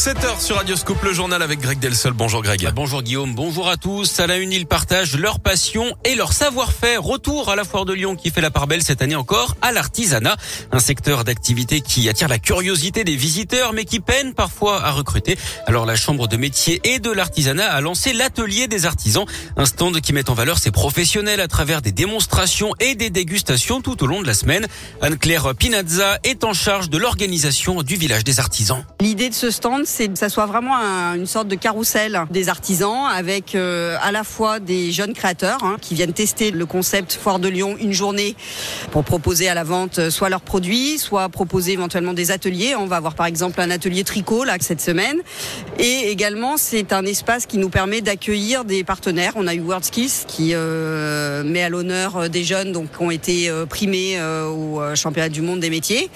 7h sur Radioscope, le journal avec Greg Delsol. Bonjour Greg. Ah, bonjour Guillaume, bonjour à tous. À la une, ils partagent leur passion et leur savoir-faire. Retour à la foire de Lyon qui fait la part belle cette année encore à l'artisanat. Un secteur d'activité qui attire la curiosité des visiteurs mais qui peine parfois à recruter. Alors la chambre de métier et de l'artisanat a lancé l'atelier des artisans. Un stand qui met en valeur ses professionnels à travers des démonstrations et des dégustations tout au long de la semaine. Anne-Claire Pinazza est en charge de l'organisation du village des artisans. L'idée de ce stand, c'est que ça soit vraiment une sorte de carrousel des artisans avec euh, à la fois des jeunes créateurs hein, qui viennent tester le concept Foire de Lyon une journée pour proposer à la vente euh, soit leurs produits, soit proposer éventuellement des ateliers. On va avoir par exemple un atelier tricot là cette semaine. Et également, c'est un espace qui nous permet d'accueillir des partenaires. On a eu WorldSkills qui euh, met à l'honneur des jeunes donc qui ont été primés au championnat du monde des métiers.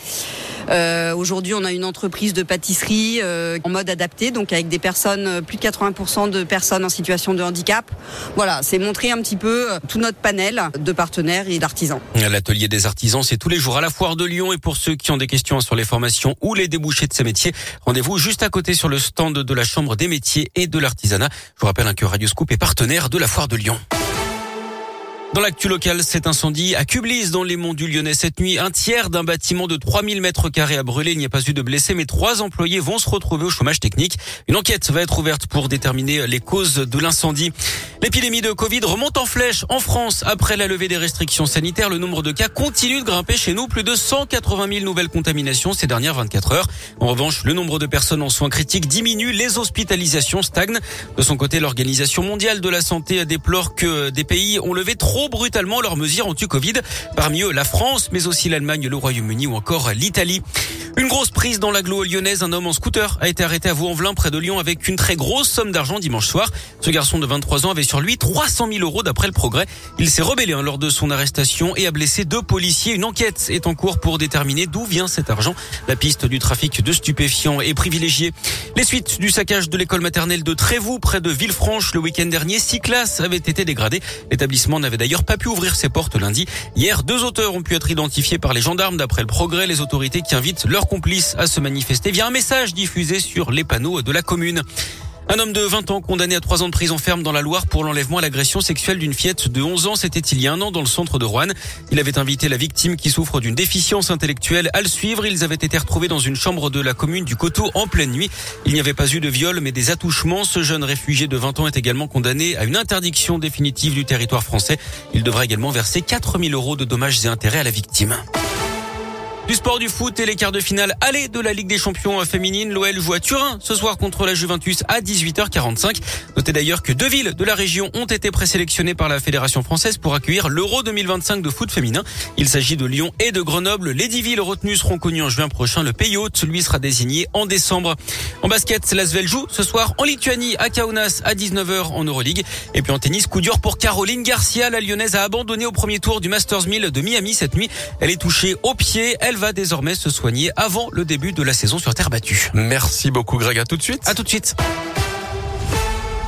Euh, Aujourd'hui, on a une entreprise de pâtisserie euh, en mode adapté, donc avec des personnes, euh, plus de 80% de personnes en situation de handicap. Voilà, c'est montrer un petit peu euh, tout notre panel de partenaires et d'artisans. L'atelier des artisans, c'est tous les jours à la foire de Lyon. Et pour ceux qui ont des questions sur les formations ou les débouchés de ces métiers, rendez-vous juste à côté sur le stand de la Chambre des métiers et de l'artisanat. Je vous rappelle que Radio Scoop est partenaire de la foire de Lyon. Dans l'actu local, cet incendie à Cublis dans les monts du Lyonnais cette nuit. Un tiers d'un bâtiment de 3000 mètres carrés a brûlé. Il n'y a pas eu de blessés, mais trois employés vont se retrouver au chômage technique. Une enquête va être ouverte pour déterminer les causes de l'incendie. L'épidémie de Covid remonte en flèche en France. Après la levée des restrictions sanitaires, le nombre de cas continue de grimper chez nous. Plus de 180 000 nouvelles contaminations ces dernières 24 heures. En revanche, le nombre de personnes en soins critiques diminue. Les hospitalisations stagnent. De son côté, l'Organisation mondiale de la santé déplore que des pays ont levé trop brutalement leurs mesures anti-Covid. Parmi eux, la France, mais aussi l'Allemagne, le Royaume-Uni ou encore l'Italie. Une grosse prise dans l'agglo lyonnaise. Un homme en scooter a été arrêté à Vaux-en-Velin près de Lyon avec une très grosse somme d'argent dimanche soir. Ce garçon de 23 ans avait sur lui 300 000 euros d'après le progrès. Il s'est rebellé hein, lors de son arrestation et a blessé deux policiers. Une enquête est en cours pour déterminer d'où vient cet argent. La piste du trafic de stupéfiants est privilégiée. Les suites du saccage de l'école maternelle de Trévoux près de Villefranche le week-end dernier. Six classes avaient été dégradées. L'établissement n'avait d'ailleurs pas pu ouvrir ses portes lundi. Hier, deux auteurs ont pu être identifiés par les gendarmes d'après le progrès. Les autorités qui invitent leurs complices à se manifester via un message diffusé sur les panneaux de la commune. Un homme de 20 ans condamné à 3 ans de prison ferme dans la Loire pour l'enlèvement à l'agression sexuelle d'une fillette de 11 ans. C'était il y a un an dans le centre de Rouen. Il avait invité la victime qui souffre d'une déficience intellectuelle à le suivre. Ils avaient été retrouvés dans une chambre de la commune du Coteau en pleine nuit. Il n'y avait pas eu de viol mais des attouchements. Ce jeune réfugié de 20 ans est également condamné à une interdiction définitive du territoire français. Il devra également verser 4000 euros de dommages et intérêts à la victime. Du sport du foot et les quarts de finale aller de la Ligue des Champions féminine. L'OL joue à Turin ce soir contre la Juventus à 18h45. Notez d'ailleurs que deux villes de la région ont été présélectionnées par la Fédération française pour accueillir l'Euro 2025 de foot féminin. Il s'agit de Lyon et de Grenoble. Les dix villes retenues seront connues en juin prochain. Le pays hôte, lui, sera désigné en décembre. En basket, l'Asvel joue ce soir en Lituanie à Kaunas à 19h en Euroleague. Et puis en tennis, coup dur pour Caroline Garcia. La lyonnaise a abandonné au premier tour du Masters 1000 de Miami cette nuit. Elle est touchée au pied. Elle va désormais se soigner avant le début de la saison sur terre battue. Merci beaucoup Greg, à tout de suite. À tout de suite.